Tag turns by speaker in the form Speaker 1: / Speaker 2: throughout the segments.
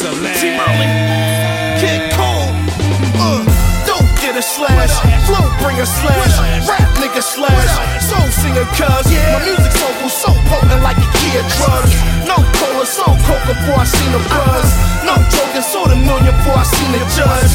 Speaker 1: Excellent.
Speaker 2: T Merlin, Kid Kold, uh, dope get a slash, flow bring a slash, rap nigga slash, soul singer cuz, my music so cool, so potent like a kid drug. No cola, so coca before I seen a buzz. No joking, sold a million before I seen judge. Judge,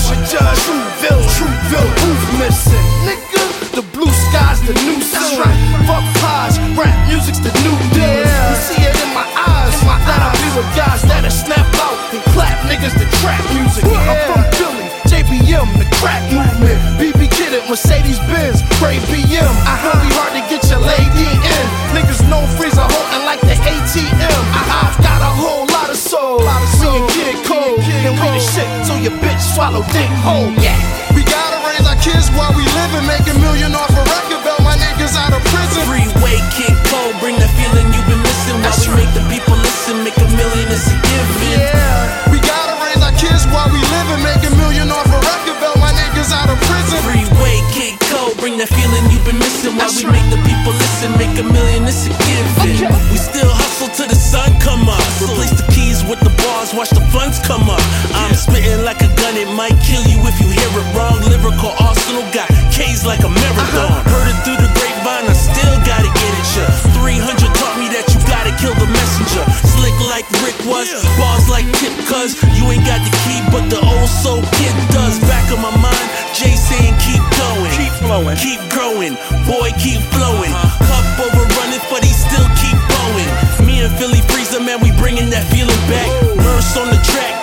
Speaker 2: to trap music. I'm from Philly, JBM, the crack movement. BB Kid Mercedes Benz, Ray BM. I really hard to get your lady in. Niggas know freezer holding like the ATM. I've got a whole lot of soul. Me and Kid Kold, and we the shit, so your bitch swallow dick whole. Yeah.
Speaker 3: We gotta raise our kids while we live and make a million off a record
Speaker 4: might kill you if you hear it wrong. Lyrical arsenal got K's like a marathon. Uh-huh. Heard it through the grapevine, I still gotta get it, ya. 300 taught me that you gotta kill the messenger. Slick like Rick was, bars like Tip, cuz you ain't got the key, but the old soul kid does. Back of my mind, Jay saying keep going,
Speaker 1: Keep flowing.
Speaker 4: keep growing, boy keep flowing. Uh-huh. Cup overrunning, but he still keep going. Me and Philly Freezer, man, we bringing that feeling back. Merce on the track,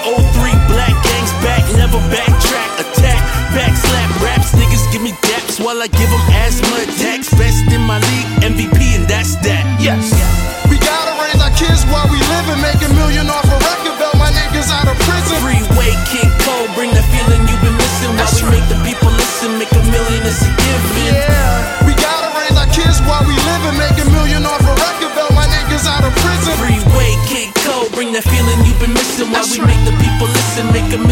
Speaker 4: me while I give them asthma attacks. Best in my league, MVP, and that's that.
Speaker 2: Yes.
Speaker 3: We gotta raise our kids while we live and make a million off a record belt. My niggas out of prison.
Speaker 4: Freeway Kid Kold, bring that feeling you've been missing while we make the people listen, make a million is a given.
Speaker 2: Yeah.
Speaker 3: We gotta raise our kids while we live and make a million off a record belt. My niggas out of prison.
Speaker 4: Freeway Kid Kold, bring that feeling you've been missing while
Speaker 2: That's
Speaker 4: we
Speaker 2: right.
Speaker 4: make the people listen, make a